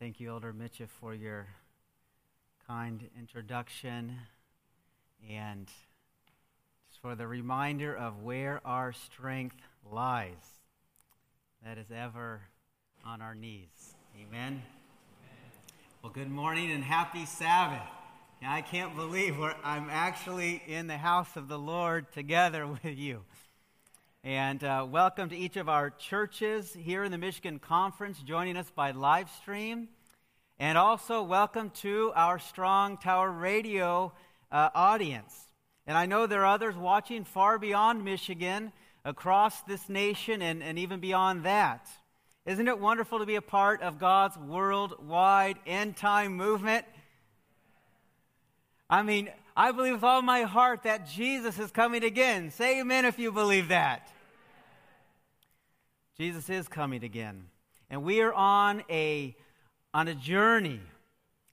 thank you, Elder Mitchell, for your kind introduction and just for the reminder of where our strength lies. That is ever on our knees. Amen. Well, good morning and happy Sabbath. I can't believe I'm actually in the house of the Lord together with you. And uh, welcome to each of our churches here in the Michigan Conference, joining us by live stream. And also, welcome to our Strong Tower Radio uh, audience. And I know there are others watching far beyond Michigan, across this nation, and, and even beyond that. Isn't it wonderful to be a part of God's worldwide end time movement? I mean, I believe with all my heart that Jesus is coming again. Say amen if you believe that. Jesus is coming again. And we are on a, on a journey.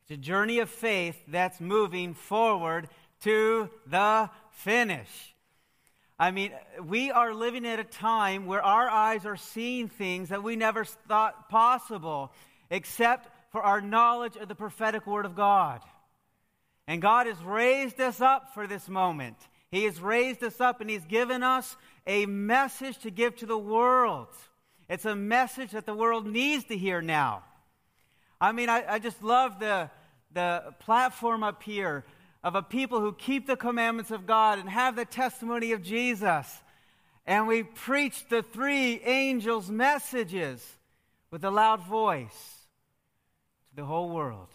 It's a journey of faith that's moving forward to the finish. I mean, we are living at a time where our eyes are seeing things that we never thought possible, except for our knowledge of the prophetic word of God. And God has raised us up for this moment. He has raised us up and He's given us a message to give to the world. It's a message that the world needs to hear now. I mean, I, I just love the, the platform up here of a people who keep the commandments of God and have the testimony of Jesus. And we preach the three angels' messages with a loud voice to the whole world.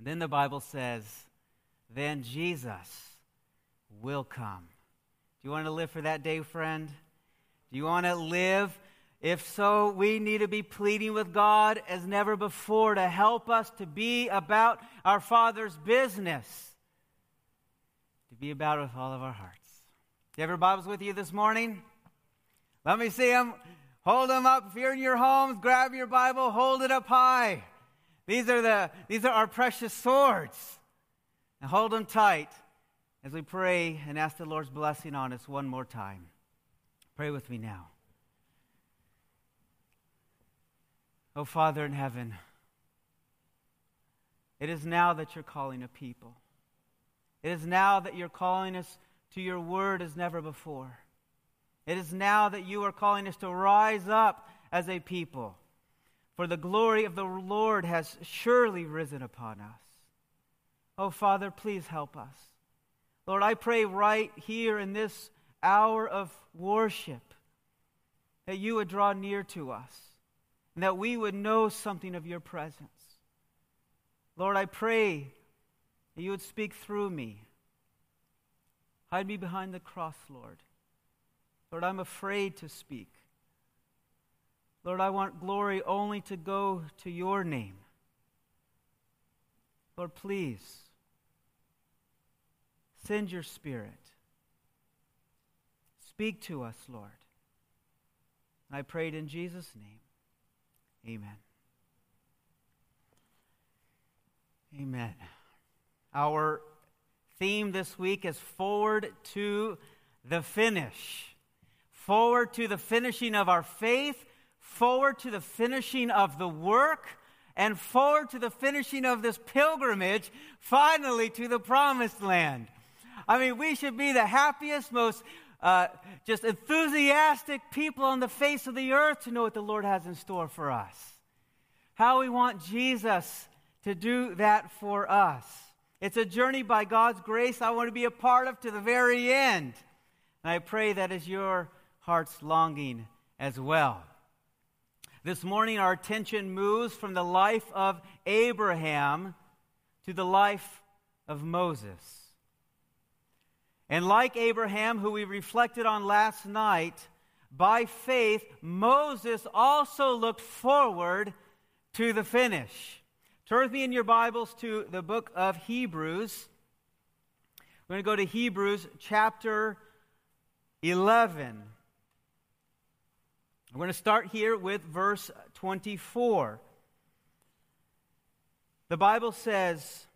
And then the Bible says, then Jesus will come. Do you want to live for that day, friend? Do you want to live? If so, we need to be pleading with God as never before to help us to be about our Father's business, to be about it with all of our hearts. Do you have your Bibles with you this morning? Let me see them. Hold them up. If you're in your homes, grab your Bible, hold it up high. These are, the, these are our precious swords. And hold them tight as we pray and ask the Lord's blessing on us one more time. Pray with me now. Oh, Father in heaven, it is now that you're calling a people. It is now that you're calling us to your word as never before. It is now that you are calling us to rise up as a people for the glory of the Lord has surely risen upon us. Oh, Father, please help us. Lord, I pray right here in this hour of worship that you would draw near to us and that we would know something of your presence. Lord, I pray that you would speak through me. Hide me behind the cross, Lord. Lord, I'm afraid to speak. Lord, I want glory only to go to your name. Lord, please send your spirit. Speak to us, Lord. I prayed in Jesus' name. Amen. Amen. Our theme this week is forward to the finish. Forward to the finishing of our faith forward to the finishing of the work and forward to the finishing of this pilgrimage, finally to the promised land. I mean, we should be the happiest, most uh, just enthusiastic people on the face of the earth to know what the Lord has in store for us. How we want Jesus to do that for us. It's a journey by God's grace I want to be a part of to the very end. And I pray that is your heart's longing as well. This morning, our attention moves from the life of Abraham to the life of Moses. And like Abraham, who we reflected on last night, by faith, Moses also looked forward to the finish. Turn with me in your Bibles to the book of Hebrews. We're going to go to Hebrews chapter 11. We're going to start here with verse 24. The Bible says,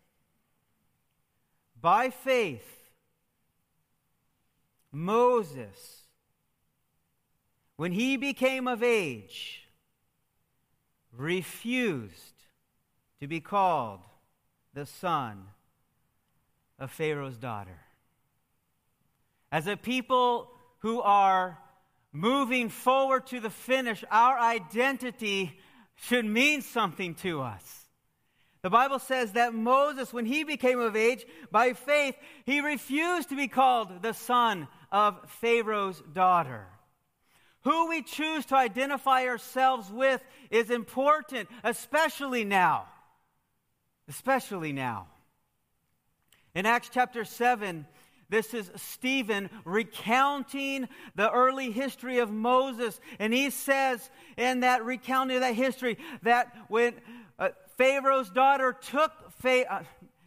By faith, Moses, when he became of age, refused to be called the son of Pharaoh's daughter. As a people who are moving forward to the finish, our identity should mean something to us. The Bible says that Moses, when he became of age, by faith, he refused to be called the son of Pharaoh's daughter. Who we choose to identify ourselves with is important, especially now. Especially now. In Acts chapter 7, this is Stephen recounting the early history of Moses. And he says in that recounting of that history that when uh, Pharaoh's daughter took, uh,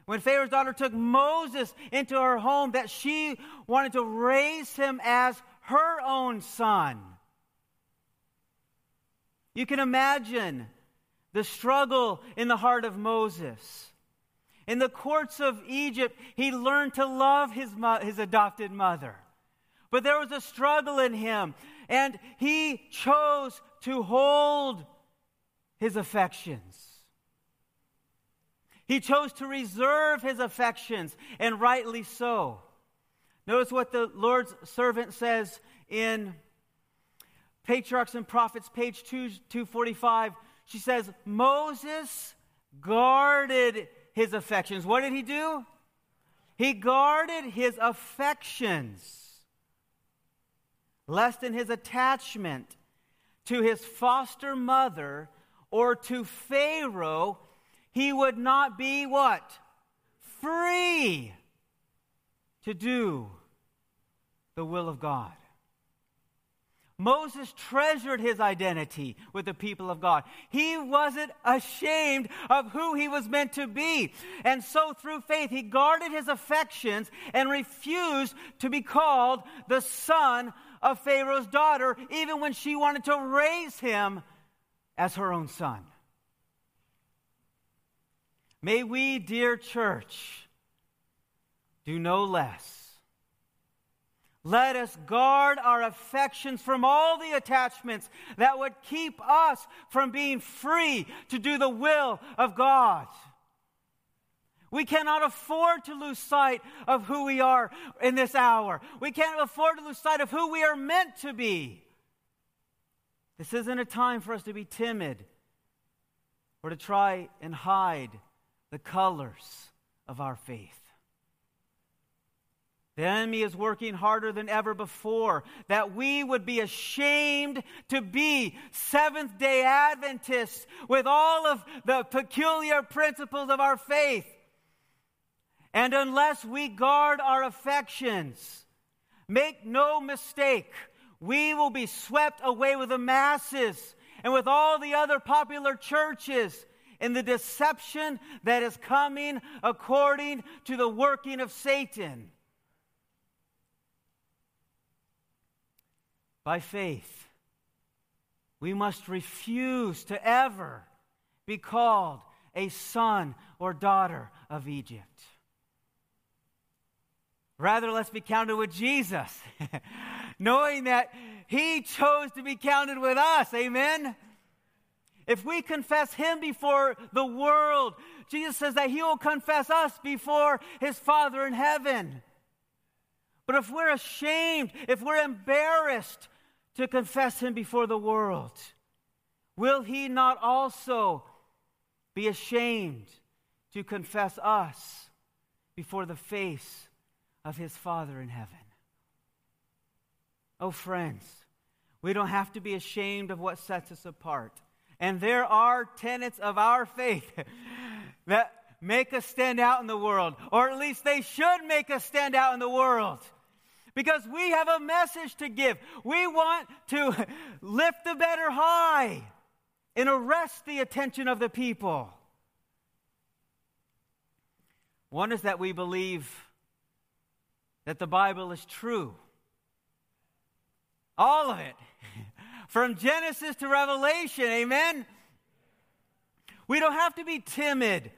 when Pharaoh's daughter took Moses into her home, that she wanted to raise him as her own son. You can imagine the struggle in the heart of Moses. In the courts of Egypt, he learned to love his, mo- his adopted mother. But there was a struggle in him, and he chose to hold his affections. He chose to reserve his affections, and rightly so. Notice what the Lord's servant says in Patriarchs and Prophets, page 2, 245. She says, Moses guarded his affections. What did he do? He guarded his affections, lest in his attachment to his foster mother or to Pharaoh, he would not be what? Free to do the will of God. Moses treasured his identity with the people of God. He wasn't ashamed of who he was meant to be. And so, through faith, he guarded his affections and refused to be called the son of Pharaoh's daughter, even when she wanted to raise him as her own son. May we, dear church, do no less let us guard our affections from all the attachments that would keep us from being free to do the will of God. We cannot afford to lose sight of who we are in this hour. We can't afford to lose sight of who we are meant to be. This isn't a time for us to be timid or to try and hide the colors of our faith. The enemy is working harder than ever before that we would be ashamed to be Seventh day Adventists with all of the peculiar principles of our faith. And unless we guard our affections, make no mistake, we will be swept away with the masses and with all the other popular churches in the deception that is coming according to the working of Satan. By faith. We must refuse to ever be called a son or daughter of Egypt. Rather, let's be counted with Jesus, knowing that he chose to be counted with us. Amen. If we confess him before the world, Jesus says that he will confess us before his Father in heaven. But if we're ashamed, if we're embarrassed to confess him before the world, will he not also be ashamed to confess us before the face of his Father in heaven? Oh, friends, we don't have to be ashamed of what sets us apart. And there are tenets of our faith that make us stand out in the world, or at least they should make us stand out in the world because we have a message to give. We want to lift the better high and arrest the attention of the people. One is that we believe that the Bible is true. All of it. From Genesis to Revelation, amen? We don't have to be timid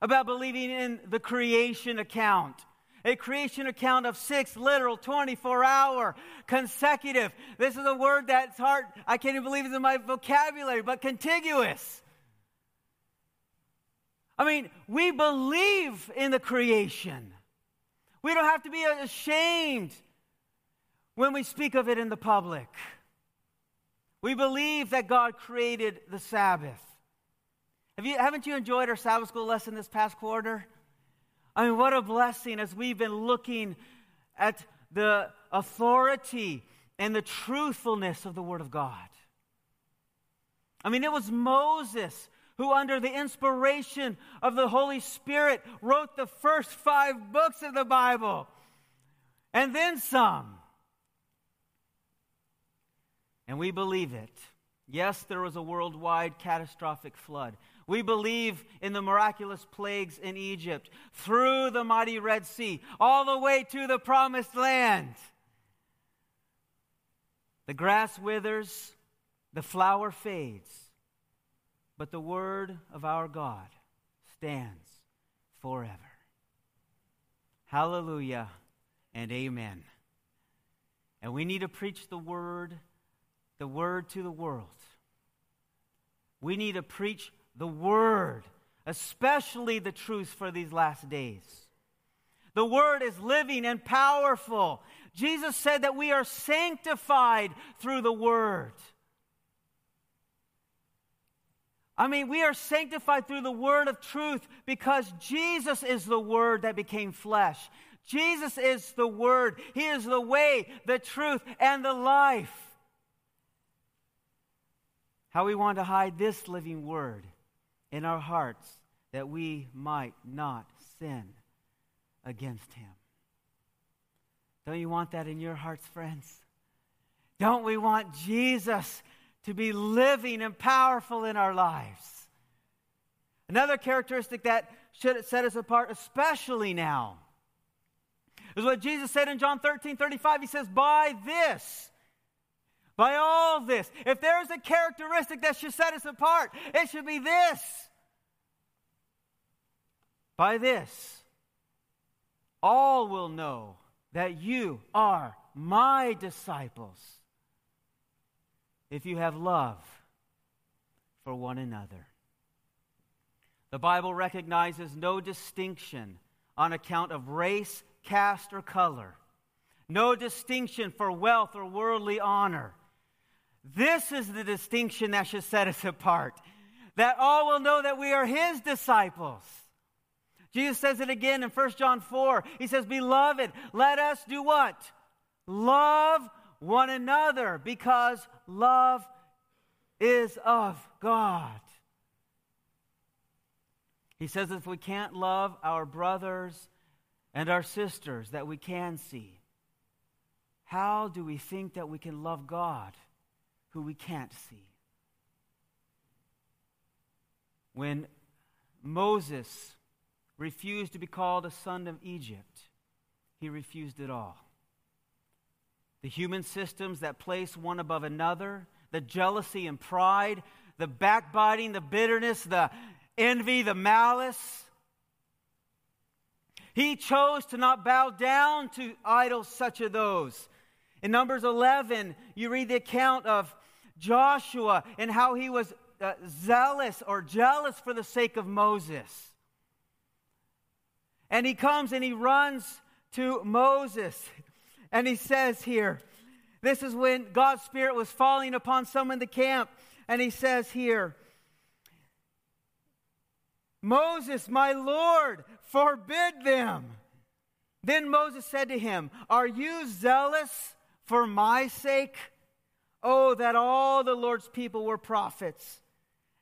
about believing in the creation account A creation account of six literal 24 hour consecutive. This is a word that's hard. I can't even believe it's in my vocabulary, but contiguous. I mean, we believe in the creation. We don't have to be ashamed when we speak of it in the public. We believe that God created the Sabbath. Have you, haven't you enjoyed our Sabbath school lesson this past quarter? I mean, what a blessing as we've been looking at the authority and the truthfulness of the Word of God. I mean, it was Moses who, under the inspiration of the Holy Spirit, wrote the first five books of the Bible and then some. And we believe it. Yes, there was a worldwide catastrophic flood. We believe in the miraculous plagues in Egypt, through the mighty Red Sea, all the way to the promised land. The grass withers, the flower fades, but the word of our God stands forever. Hallelujah and amen. And we need to preach the word the word to the world. We need to preach the word, especially the truth for these last days. The word is living and powerful. Jesus said that we are sanctified through the word. I mean, we are sanctified through the word of truth because Jesus is the word that became flesh. Jesus is the word. He is the way, the truth, and the life how we want to hide this living word in our hearts that we might not sin against him. Don't you want that in your hearts, friends? Don't we want Jesus to be living and powerful in our lives? Another characteristic that should set us apart, especially now, is what Jesus said in John 13 35. He says, By this, by all this. If there's a characteristic that should set us apart, it should be this. By this, all will know that you are my disciples if you have love for one another. The Bible recognizes no distinction on account of race, caste, or color, no distinction for wealth or worldly honor. This is the distinction that should set us apart. That all will know that we are his disciples. Jesus says it again in 1 John 4. He says, Beloved, let us do what? Love one another because love is of God. He says if we can't love our brothers and our sisters that we can see, how do we think that we can love God? Who we can't see. When Moses refused to be called a son of Egypt, he refused it all. The human systems that place one above another, the jealousy and pride, the backbiting, the bitterness, the envy, the malice. He chose to not bow down to idols such as those. In Numbers 11, you read the account of Joshua and how he was uh, zealous or jealous for the sake of Moses. And he comes and he runs to Moses. And he says here, this is when God's Spirit was falling upon some in the camp. And he says here, Moses, my Lord, forbid them. Then Moses said to him, Are you zealous for my sake? Oh, that all the Lord's people were prophets,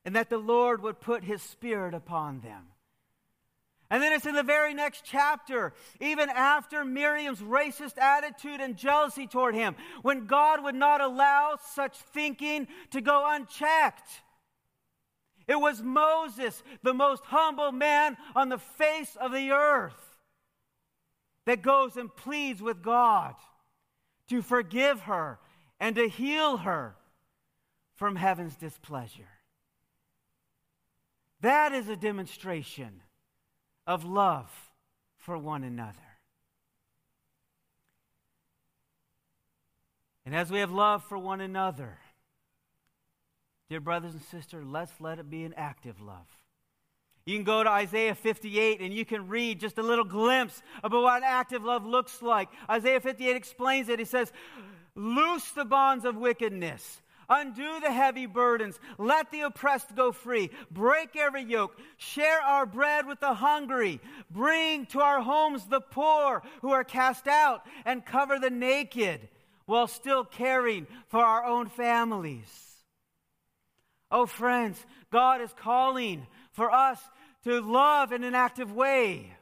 and that the Lord would put his spirit upon them. And then it's in the very next chapter, even after Miriam's racist attitude and jealousy toward him, when God would not allow such thinking to go unchecked. It was Moses, the most humble man on the face of the earth, that goes and pleads with God to forgive her and to heal her from heaven's displeasure. That is a demonstration of love for one another. And as we have love for one another, dear brothers and sisters, let's let it be an active love. You can go to Isaiah 58 and you can read just a little glimpse about what active love looks like. Isaiah 58 explains it. He says, Loose the bonds of wickedness. Undo the heavy burdens. Let the oppressed go free. Break every yoke. Share our bread with the hungry. Bring to our homes the poor who are cast out and cover the naked while still caring for our own families. Oh, friends, God is calling for us to love in an active way.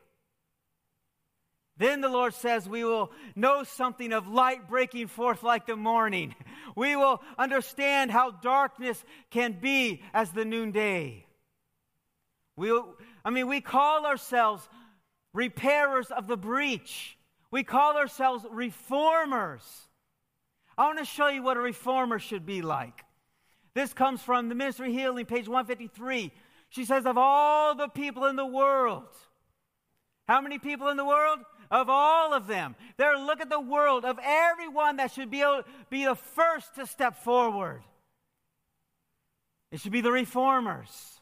Then the Lord says, We will know something of light breaking forth like the morning. We will understand how darkness can be as the noonday. We, I mean, we call ourselves repairers of the breach, we call ourselves reformers. I want to show you what a reformer should be like. This comes from the Ministry of Healing, page 153. She says, Of all the people in the world, how many people in the world? Of all of them. There, look at the world of everyone that should be, able, be the first to step forward. It should be the reformers.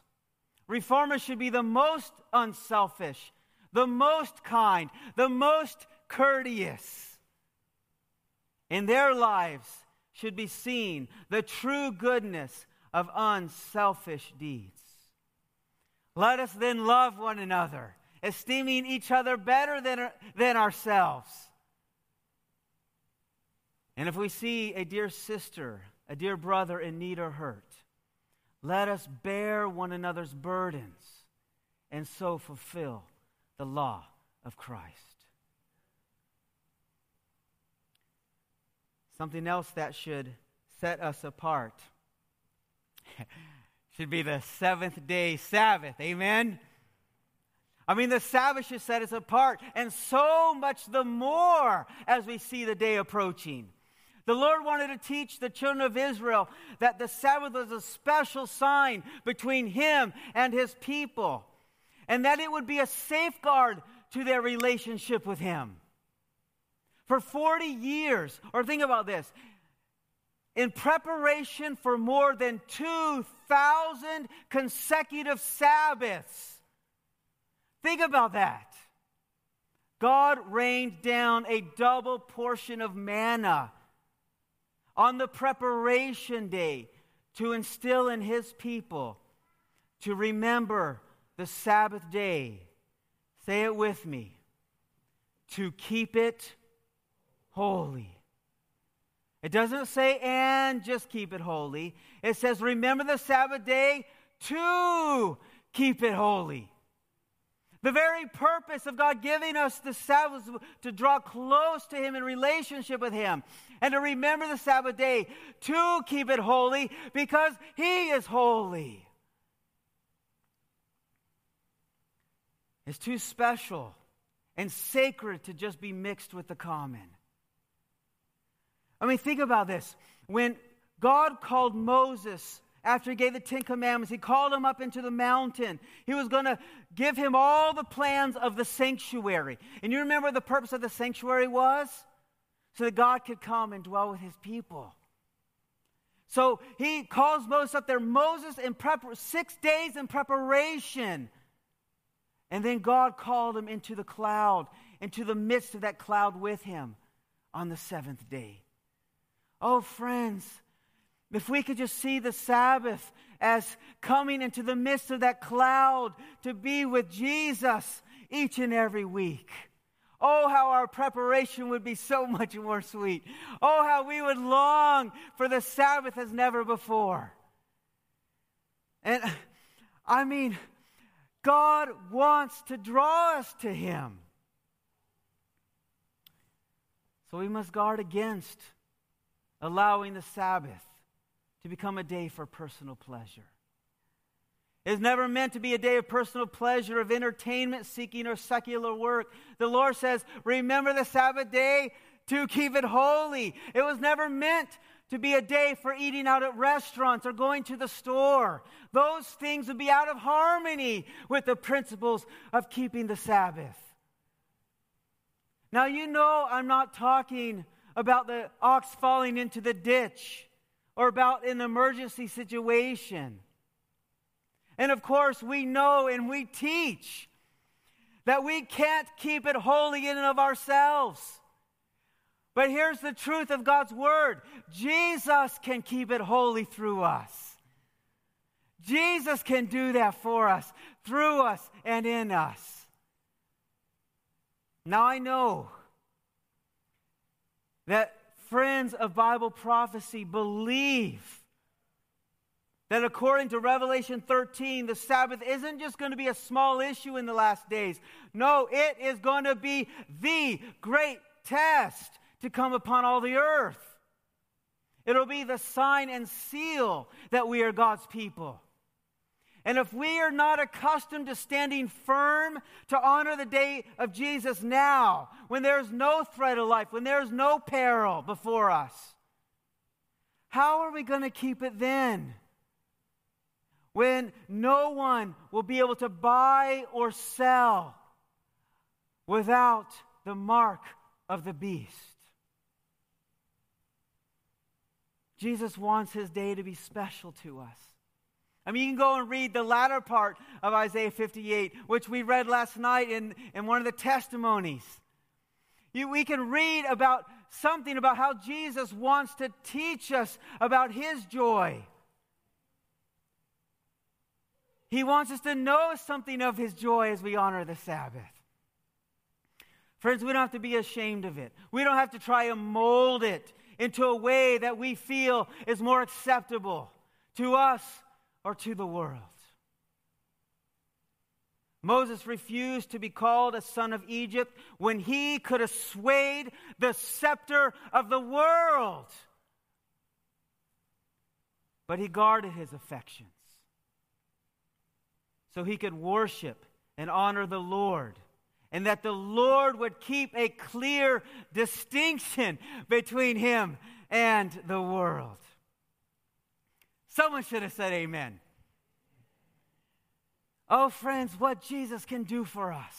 Reformers should be the most unselfish, the most kind, the most courteous. In their lives should be seen the true goodness of unselfish deeds. Let us then love one another, esteeming each other better than, than ourselves. And if we see a dear sister, a dear brother in need or hurt, let us bear one another's burdens and so fulfill the law of Christ. Something else that should set us apart should be the seventh day Sabbath. Amen? I mean, the Sabbath should set us apart, and so much the more as we see the day approaching. The Lord wanted to teach the children of Israel that the Sabbath was a special sign between Him and His people, and that it would be a safeguard to their relationship with Him. For 40 years, or think about this, in preparation for more than 2,000 consecutive Sabbaths. Think about that. God rained down a double portion of manna on the preparation day to instill in his people to remember the Sabbath day. Say it with me to keep it holy. It doesn't say, and just keep it holy. It says, remember the Sabbath day to keep it holy. The very purpose of God giving us the Sabbath is to draw close to Him in relationship with Him and to remember the Sabbath day to keep it holy because He is holy. It's too special and sacred to just be mixed with the common. I mean, think about this. When God called Moses after he gave the Ten Commandments, he called him up into the mountain. He was going to give him all the plans of the sanctuary. And you remember the purpose of the sanctuary was? So that God could come and dwell with his people. So he calls Moses up there. Moses in prep six days in preparation. And then God called him into the cloud, into the midst of that cloud with him on the seventh day. Oh, friends, if we could just see the Sabbath as coming into the midst of that cloud to be with Jesus each and every week. Oh, how our preparation would be so much more sweet. Oh, how we would long for the Sabbath as never before. And I mean, God wants to draw us to Him. So we must guard against allowing the Sabbath to become a day for personal pleasure. It's never meant to be a day of personal pleasure, of entertainment seeking, or secular work. The Lord says, Remember the Sabbath day to keep it holy. It was never meant to be a day for eating out at restaurants or going to the store. Those things would be out of harmony with the principles of keeping the Sabbath. Now, you know, I'm not talking about the ox falling into the ditch or about an emergency situation. And of course, we know and we teach that we can't keep it holy in and of ourselves. But here's the truth of God's word Jesus can keep it holy through us. Jesus can do that for us, through us, and in us. Now I know that friends of Bible prophecy believe that according to Revelation 13, the Sabbath isn't just going to be a small issue in the last days. No, it is going to be the great test to come upon all the earth. It'll be the sign and seal that we are God's people. And if we are not accustomed to standing firm to honor the day of Jesus now, when there's no threat of life, when there's no peril before us, how are we going to keep it then? When no one will be able to buy or sell without the mark of the beast. Jesus wants his day to be special to us. I mean, you can go and read the latter part of Isaiah 58, which we read last night in, in one of the testimonies. You, we can read about something about how Jesus wants to teach us about his joy. He wants us to know something of his joy as we honor the Sabbath. Friends, we don't have to be ashamed of it. We don't have to try and mold it into a way that we feel is more acceptable to us or to the world. Moses refused to be called a son of Egypt when he could have swayed the scepter of the world. But he guarded his affections so he could worship and honor the Lord. And that the Lord would keep a clear distinction between him and the world. Someone should have said amen. Oh, friends, what Jesus can do for us.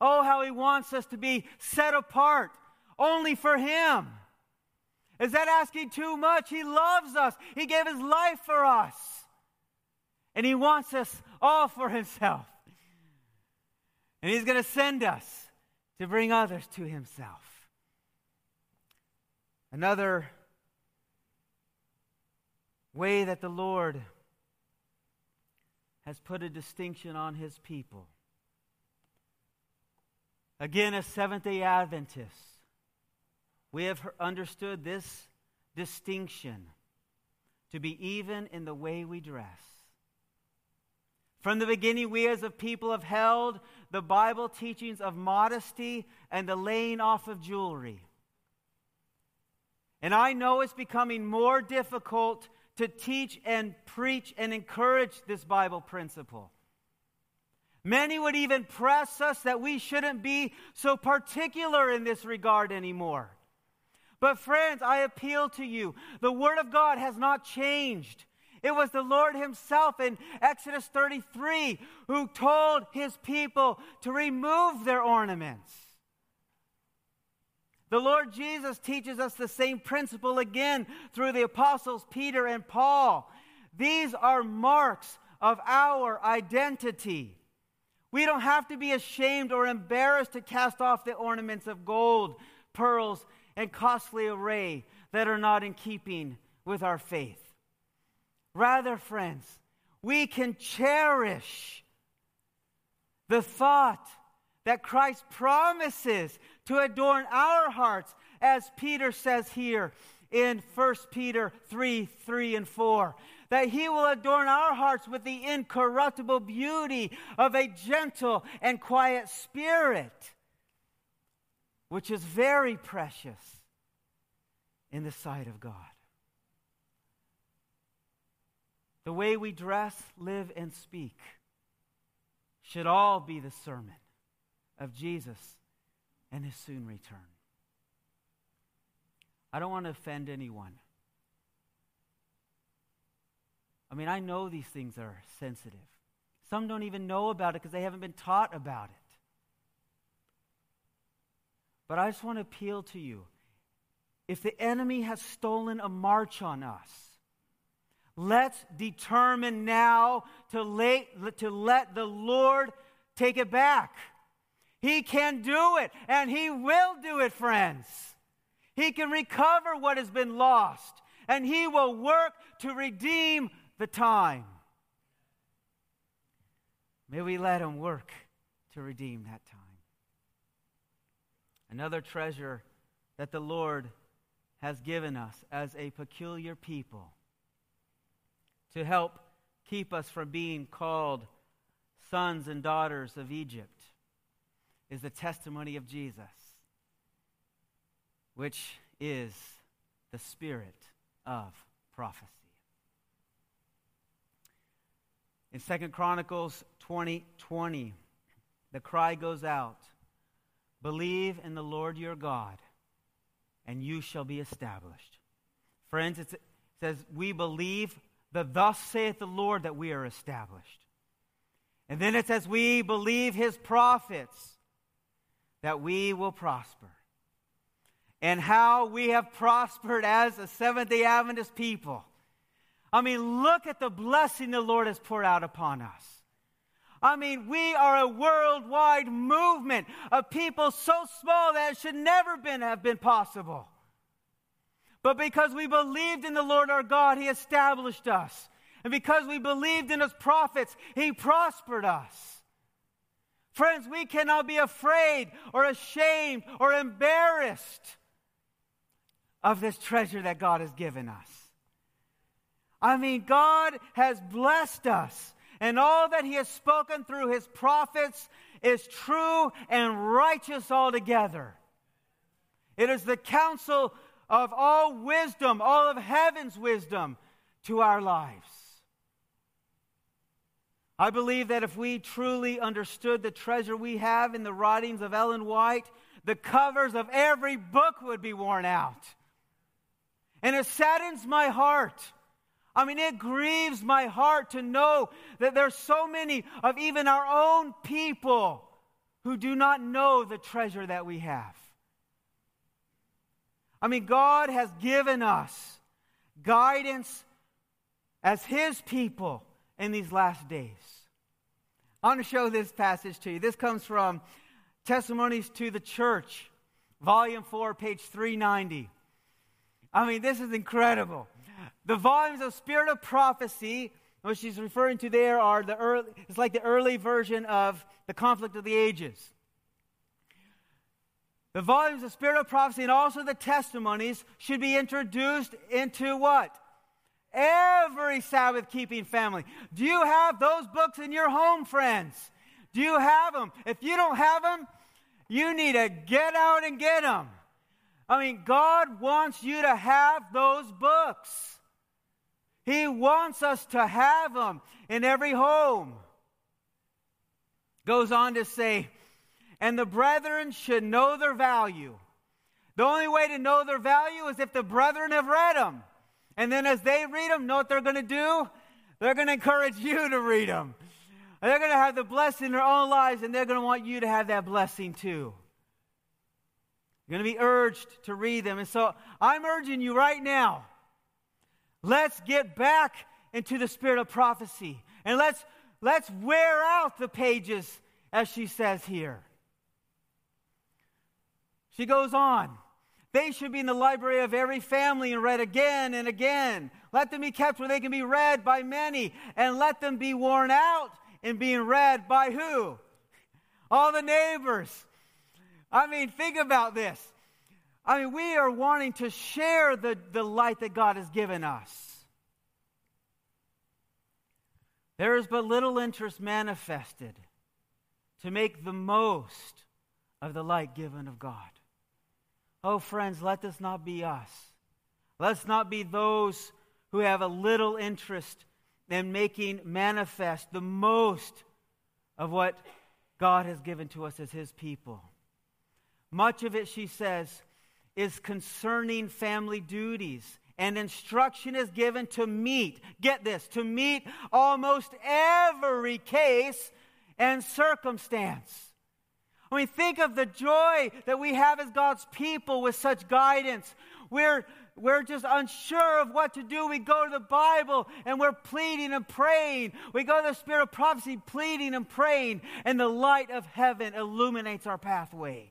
Oh, how he wants us to be set apart only for him. Is that asking too much? He loves us, he gave his life for us. And he wants us all for himself. And he's going to send us to bring others to himself. Another way that the Lord has put a distinction on his people. Again, as Seventh day Adventists, we have understood this distinction to be even in the way we dress. From the beginning, we as a people have held the Bible teachings of modesty and the laying off of jewelry. And I know it's becoming more difficult to teach and preach and encourage this Bible principle. Many would even press us that we shouldn't be so particular in this regard anymore. But, friends, I appeal to you. The Word of God has not changed. It was the Lord Himself in Exodus 33 who told His people to remove their ornaments. The Lord Jesus teaches us the same principle again through the apostles Peter and Paul. These are marks of our identity. We don't have to be ashamed or embarrassed to cast off the ornaments of gold, pearls, and costly array that are not in keeping with our faith. Rather, friends, we can cherish the thought that Christ promises to adorn our hearts, as Peter says here in 1 Peter 3 3 and 4. That he will adorn our hearts with the incorruptible beauty of a gentle and quiet spirit, which is very precious in the sight of God. The way we dress, live, and speak should all be the sermon of Jesus and his soon return. I don't want to offend anyone. I mean, I know these things are sensitive. Some don't even know about it because they haven't been taught about it. But I just want to appeal to you. if the enemy has stolen a march on us, let's determine now to, lay, to let the Lord take it back. He can do it, and He will do it, friends. He can recover what has been lost, and He will work to redeem the time. May we let Him work to redeem that time. Another treasure that the Lord has given us as a peculiar people to help keep us from being called sons and daughters of Egypt is the testimony of Jesus, which is the spirit of prophecy. In Second Chronicles 20 20, the cry goes out Believe in the Lord your God, and you shall be established. Friends, it says, We believe that thus saith the Lord that we are established. And then it says, We believe his prophets that we will prosper. And how we have prospered as a Seventh day Adventist people. I mean, look at the blessing the Lord has poured out upon us. I mean, we are a worldwide movement of people so small that it should never been, have been possible. But because we believed in the Lord our God, He established us. And because we believed in His prophets, He prospered us. Friends, we cannot be afraid or ashamed or embarrassed of this treasure that God has given us. I mean, God has blessed us, and all that He has spoken through His prophets is true and righteous altogether. It is the counsel of all wisdom, all of heaven's wisdom to our lives. I believe that if we truly understood the treasure we have in the writings of Ellen White, the covers of every book would be worn out. And it saddens my heart. I mean, it grieves my heart to know that there's so many of even our own people who do not know the treasure that we have. I mean, God has given us guidance as His people in these last days. I want to show this passage to you. This comes from Testimonies to the Church, Volume 4, page 390. I mean, this is incredible. The volumes of Spirit of Prophecy, what she's referring to there, are the early, it's like the early version of the conflict of the ages. The volumes of Spirit of Prophecy and also the testimonies should be introduced into what? Every Sabbath keeping family. Do you have those books in your home, friends? Do you have them? If you don't have them, you need to get out and get them. I mean, God wants you to have those books. He wants us to have them in every home. Goes on to say, and the brethren should know their value. The only way to know their value is if the brethren have read them. And then as they read them, know what they're going to do? They're going to encourage you to read them. They're going to have the blessing in their own lives, and they're going to want you to have that blessing too. You're going to be urged to read them. And so I'm urging you right now let's get back into the spirit of prophecy and let's, let's wear out the pages, as she says here. She goes on. They should be in the library of every family and read again and again. Let them be kept where they can be read by many, and let them be worn out in being read by who? All the neighbors. I mean, think about this. I mean, we are wanting to share the, the light that God has given us. There is but little interest manifested to make the most of the light given of God. Oh, friends, let this not be us. Let's not be those who have a little interest in making manifest the most of what God has given to us as His people. Much of it, she says, is concerning family duties, and instruction is given to meet, get this, to meet almost every case and circumstance. I mean, think of the joy that we have as God's people with such guidance. we're, we're just unsure of what to do, we go to the Bible and we're pleading and praying. We go to the Spirit of prophecy, pleading and praying, and the light of heaven illuminates our pathway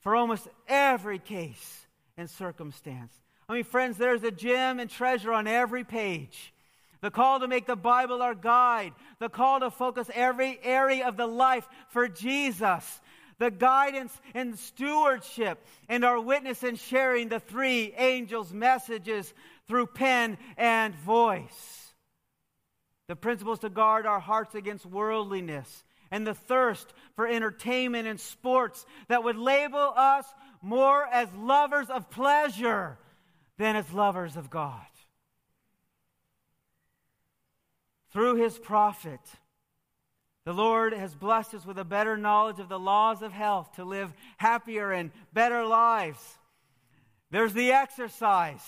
for almost every case and circumstance. I mean, friends, there's a gem and treasure on every page. The call to make the Bible our guide, the call to focus every area of the life for Jesus, the guidance and stewardship, and our witness in sharing the three angels' messages through pen and voice. The principles to guard our hearts against worldliness and the thirst for entertainment and sports that would label us more as lovers of pleasure than as lovers of God. Through his prophet, the Lord has blessed us with a better knowledge of the laws of health to live happier and better lives. There's the exercise,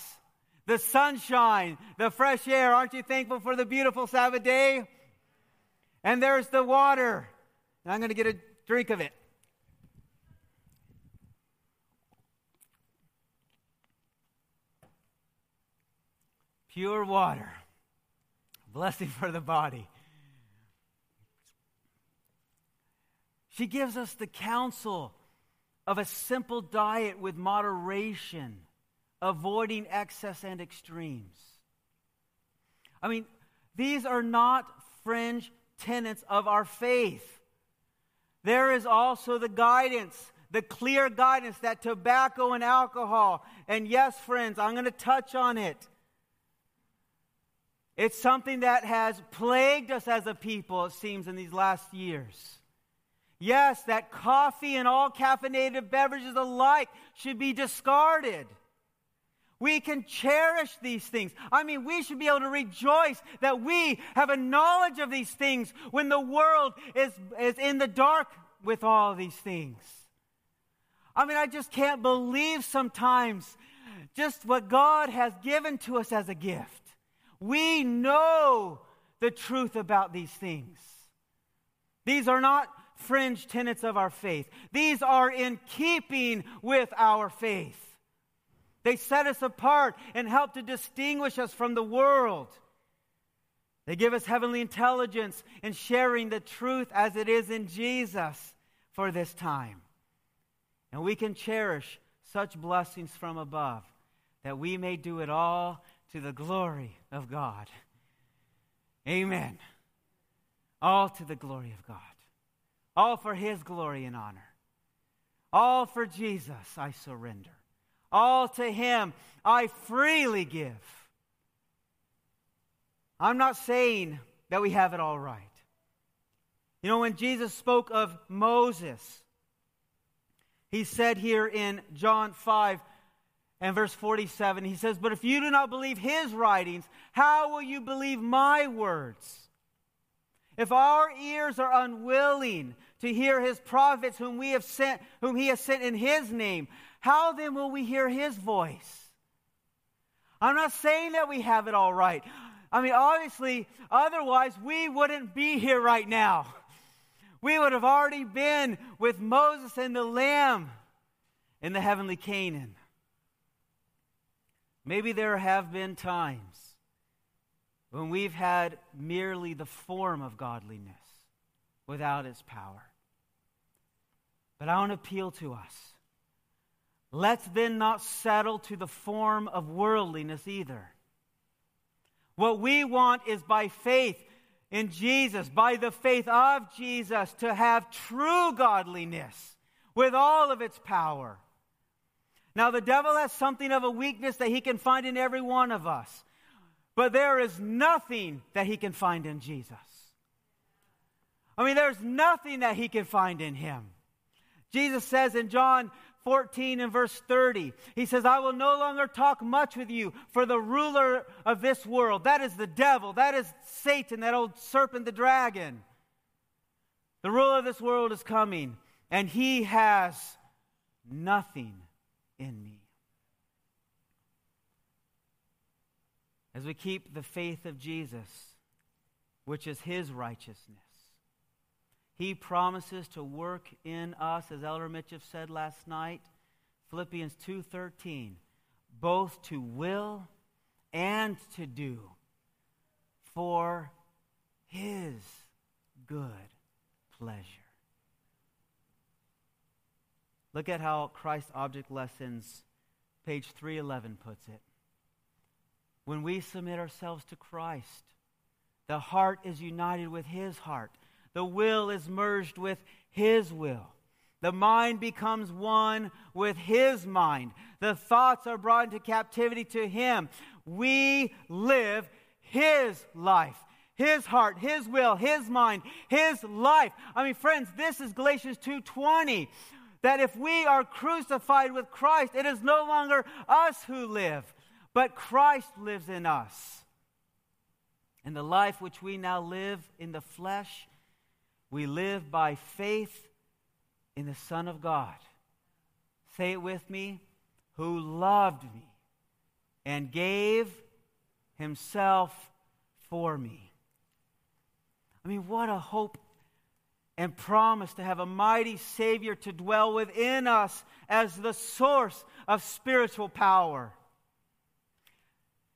the sunshine, the fresh air. Aren't you thankful for the beautiful Sabbath day? And there's the water. I'm going to get a drink of it. Pure water. Blessing for the body. She gives us the counsel of a simple diet with moderation, avoiding excess and extremes. I mean, these are not fringe tenets of our faith. There is also the guidance, the clear guidance that tobacco and alcohol, and yes, friends, I'm going to touch on it. It's something that has plagued us as a people, it seems, in these last years. Yes, that coffee and all caffeinated beverages alike should be discarded. We can cherish these things. I mean, we should be able to rejoice that we have a knowledge of these things when the world is, is in the dark with all these things. I mean, I just can't believe sometimes just what God has given to us as a gift. We know the truth about these things. These are not fringe tenets of our faith. These are in keeping with our faith. They set us apart and help to distinguish us from the world. They give us heavenly intelligence in sharing the truth as it is in Jesus for this time. And we can cherish such blessings from above that we may do it all to the glory of God. Amen. All to the glory of God all for His glory and honor. All for Jesus I surrender. All to Him I freely give. I'm not saying that we have it all right. You know, when Jesus spoke of Moses, he said here in John 5 and verse 47, he says, But if you do not believe his writings, how will you believe my words? If our ears are unwilling to hear his prophets whom we have sent, whom he has sent in his name, how then will we hear his voice? I'm not saying that we have it all right. I mean, obviously, otherwise we wouldn't be here right now. We would have already been with Moses and the Lamb in the heavenly Canaan. Maybe there have been times when we've had merely the form of godliness without its power. But I want to appeal to us. Let's then not settle to the form of worldliness either. What we want is by faith in Jesus, by the faith of Jesus, to have true godliness with all of its power. Now, the devil has something of a weakness that he can find in every one of us. But there is nothing that he can find in Jesus. I mean, there's nothing that he can find in him. Jesus says in John 14 and verse 30, he says, I will no longer talk much with you, for the ruler of this world, that is the devil, that is Satan, that old serpent, the dragon. The ruler of this world is coming, and he has nothing in me. as we keep the faith of Jesus, which is his righteousness. He promises to work in us, as Elder Mitchell said last night, Philippians 2:13, both to will and to do for his good pleasure. Look at how Christ Object Lessons, page 311, puts it. When we submit ourselves to Christ, the heart is united with his heart, the will is merged with his will. The mind becomes one with his mind. The thoughts are brought into captivity to him. We live his life, his heart, his will, his mind, his life. I mean, friends, this is Galatians 2:20 that if we are crucified with Christ, it is no longer us who live, but Christ lives in us. And the life which we now live in the flesh, we live by faith in the Son of God. Say it with me who loved me and gave himself for me. I mean, what a hope and promise to have a mighty Savior to dwell within us as the source of spiritual power.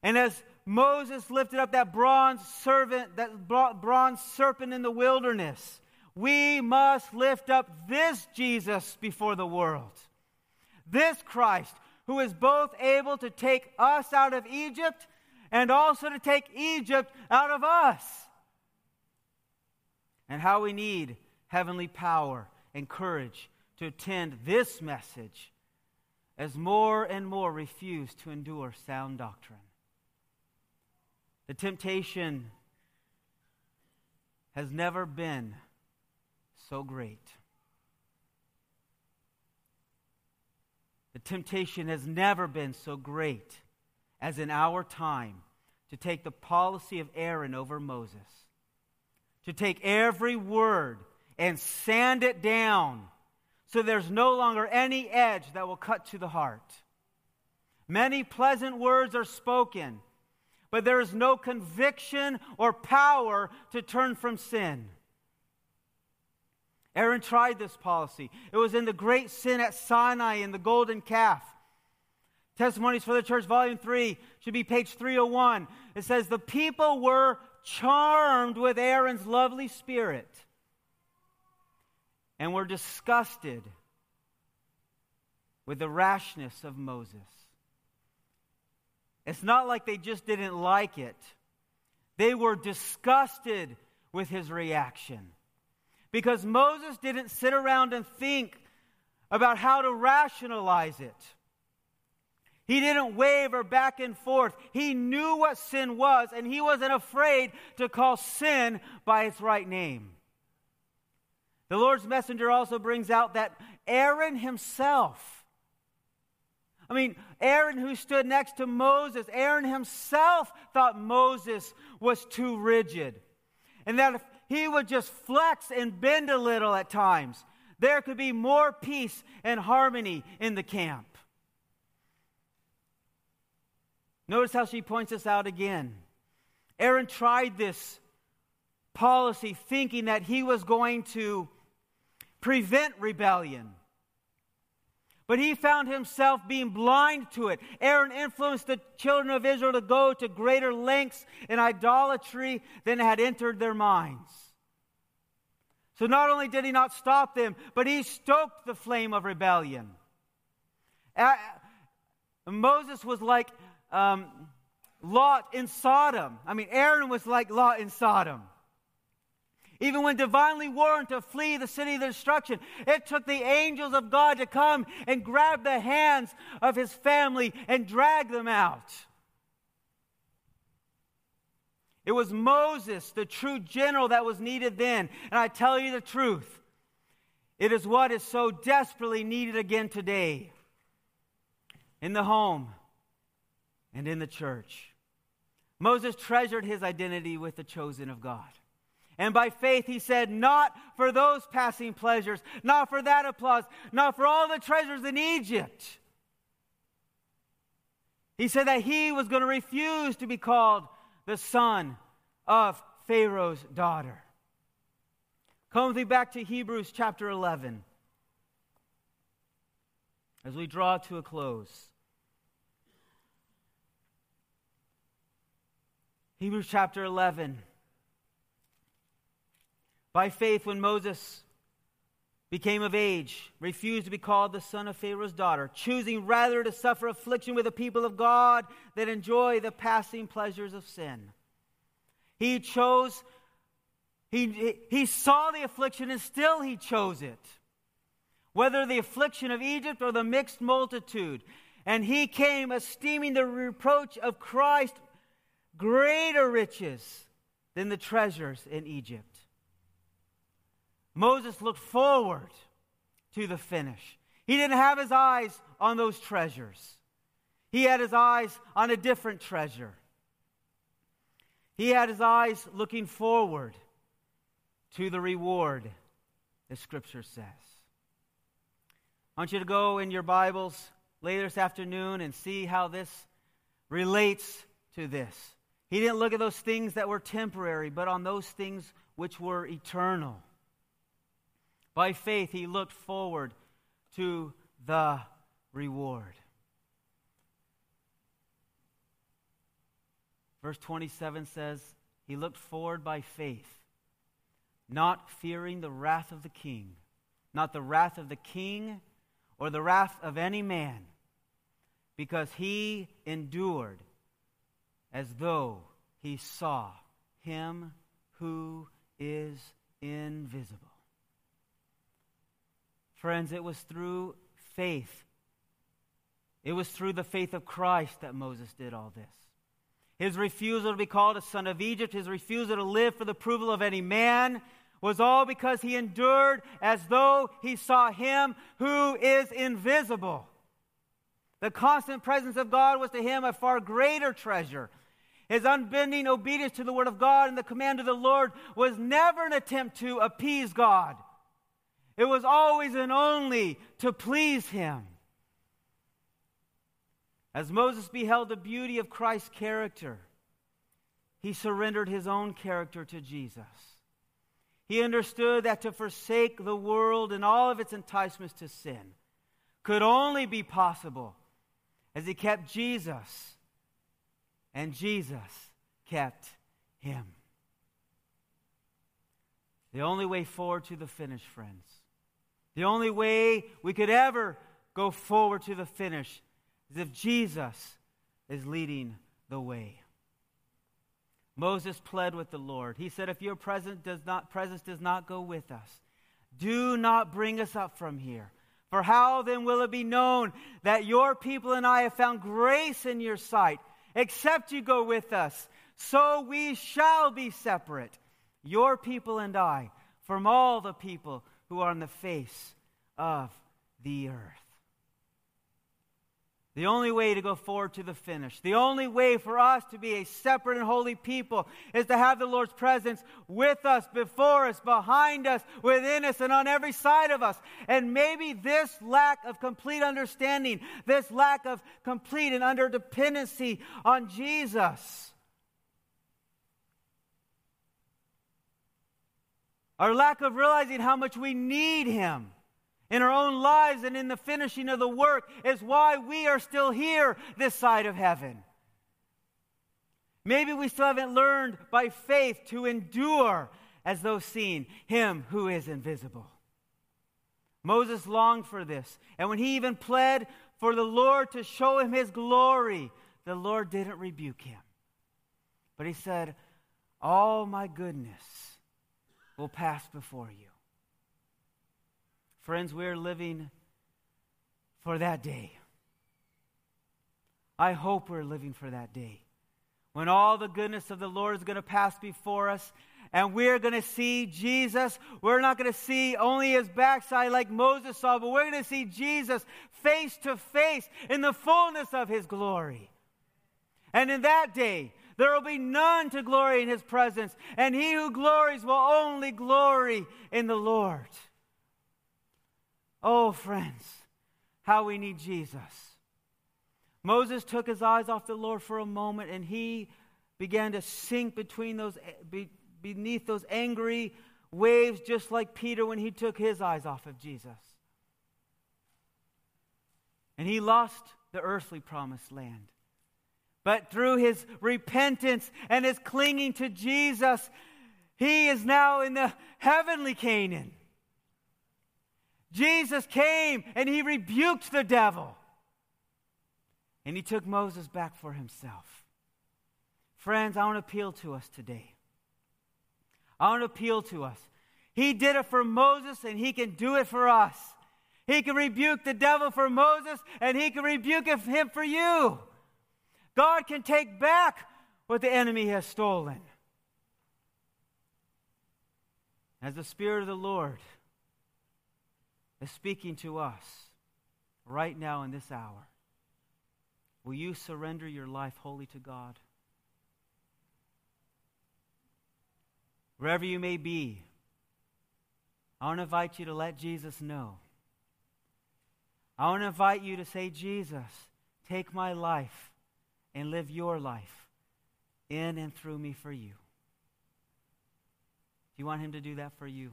And as Moses lifted up that bronze servant, that bronze serpent in the wilderness, we must lift up this Jesus before the world. This Christ, who is both able to take us out of Egypt and also to take Egypt out of us. And how we need heavenly power and courage to attend this message as more and more refuse to endure sound doctrine. The temptation has never been so great. The temptation has never been so great as in our time to take the policy of Aaron over Moses, to take every word and sand it down so there's no longer any edge that will cut to the heart. Many pleasant words are spoken, but there is no conviction or power to turn from sin. Aaron tried this policy. It was in the great sin at Sinai in the golden calf. Testimonies for the Church, Volume 3, should be page 301. It says, The people were charmed with Aaron's lovely spirit and were disgusted with the rashness of Moses. It's not like they just didn't like it, they were disgusted with his reaction. Because Moses didn't sit around and think about how to rationalize it. He didn't waver back and forth. He knew what sin was, and he wasn't afraid to call sin by its right name. The Lord's messenger also brings out that Aaron himself, I mean, Aaron who stood next to Moses, Aaron himself thought Moses was too rigid. And that if he would just flex and bend a little at times, there could be more peace and harmony in the camp. Notice how she points this out again. Aaron tried this policy thinking that he was going to prevent rebellion. But he found himself being blind to it. Aaron influenced the children of Israel to go to greater lengths in idolatry than had entered their minds. So not only did he not stop them, but he stoked the flame of rebellion. Moses was like um, Lot in Sodom. I mean, Aaron was like Lot in Sodom. Even when divinely warned to flee the city of destruction, it took the angels of God to come and grab the hands of his family and drag them out. It was Moses, the true general, that was needed then. And I tell you the truth, it is what is so desperately needed again today in the home and in the church. Moses treasured his identity with the chosen of God. And by faith, he said, Not for those passing pleasures, not for that applause, not for all the treasures in Egypt. He said that he was going to refuse to be called the son of Pharaoh's daughter. Come with me back to Hebrews chapter 11. as we draw to a close. Hebrews chapter 11. By faith, when Moses became of age, refused to be called the son of Pharaoh's daughter, choosing rather to suffer affliction with the people of God than enjoy the passing pleasures of sin. He chose, he, he saw the affliction and still he chose it. Whether the affliction of Egypt or the mixed multitude. And he came esteeming the reproach of Christ greater riches than the treasures in Egypt. Moses looked forward to the finish. He didn't have his eyes on those treasures, he had his eyes on a different treasure. He had his eyes looking forward to the reward, the scripture says. I want you to go in your Bibles later this afternoon and see how this relates to this. He didn't look at those things that were temporary, but on those things which were eternal. By faith, he looked forward to the reward. Verse 27 says, He looked forward by faith, not fearing the wrath of the king, not the wrath of the king or the wrath of any man, because he endured as though he saw him who is invisible. Friends, it was through faith. It was through the faith of Christ that Moses did all this. His refusal to be called a son of Egypt, his refusal to live for the approval of any man, was all because he endured as though he saw him who is invisible. The constant presence of God was to him a far greater treasure. His unbending obedience to the word of God and the command of the Lord was never an attempt to appease God. It was always and only to please him. As Moses beheld the beauty of Christ's character, he surrendered his own character to Jesus. He understood that to forsake the world and all of its enticements to sin could only be possible as he kept Jesus, and Jesus kept him. The only way forward to the finish, friends, the only way we could ever go forward to the finish is if Jesus is leading the way. Moses pled with the Lord. He said, If your presence does not, presence does not go with us, do not bring us up from here. For how then will it be known that your people and I have found grace in your sight, except you go with us? So we shall be separate, your people and I, from all the people who are on the face of the earth. The only way to go forward to the finish, the only way for us to be a separate and holy people is to have the Lord's presence with us, before us, behind us, within us, and on every side of us. And maybe this lack of complete understanding, this lack of complete and under dependency on Jesus, Our lack of realizing how much we need Him in our own lives and in the finishing of the work is why we are still here this side of heaven. Maybe we still haven't learned by faith to endure as though seeing Him who is invisible. Moses longed for this. And when he even pled for the Lord to show him his glory, the Lord didn't rebuke him. But he said, Oh my goodness will pass before you. Friends, we're living for that day. I hope we're living for that day when all the goodness of the Lord is going to pass before us and we're going to see Jesus. We're not going to see only his backside like Moses saw, but we're going to see Jesus face to face in the fullness of his glory. And in that day, there will be none to glory in his presence, and he who glories will only glory in the Lord. Oh, friends, how we need Jesus. Moses took his eyes off the Lord for a moment, and he began to sink between those, eh, beneath those angry waves, just like Peter when he took his eyes off of Jesus. And he lost the earthly promised land. But through his repentance and his clinging to Jesus, he is now in the heavenly Canaan. Jesus came and he rebuked the devil. And he took Moses back for himself. Friends, I want to appeal to us today. I want to appeal to us. He did it for Moses and he can do it for us. He can rebuke the devil for Moses and he can rebuke him for you. God can take back what the enemy has stolen. As the Spirit of the Lord is speaking to us right now in this hour, will you surrender your life wholly to God? Wherever you may be, I want to invite you to let Jesus know. I want to invite you to say, Jesus, take my life and live your life in and through me for you. Do you want him to do that for you?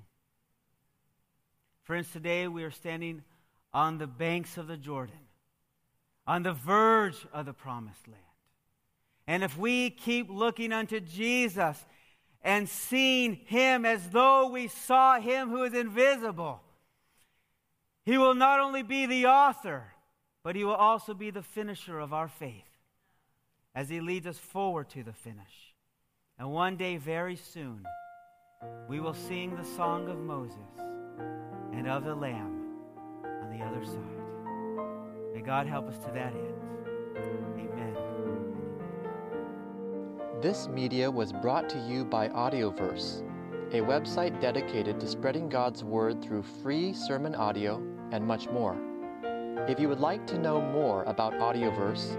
Friends, today we are standing on the banks of the Jordan, on the verge of the promised land. And if we keep looking unto Jesus and seeing him as though we saw him who is invisible, he will not only be the author, but he will also be the finisher of our faith as he leads us forward to the finish. And one day, very soon, we will sing the song of Moses and of the Lamb on the other side. May God help us to that end. Amen. This media was brought to you by Audioverse, a website dedicated to spreading God's Word through free sermon audio and much more. If you would like to know more about Audioverse,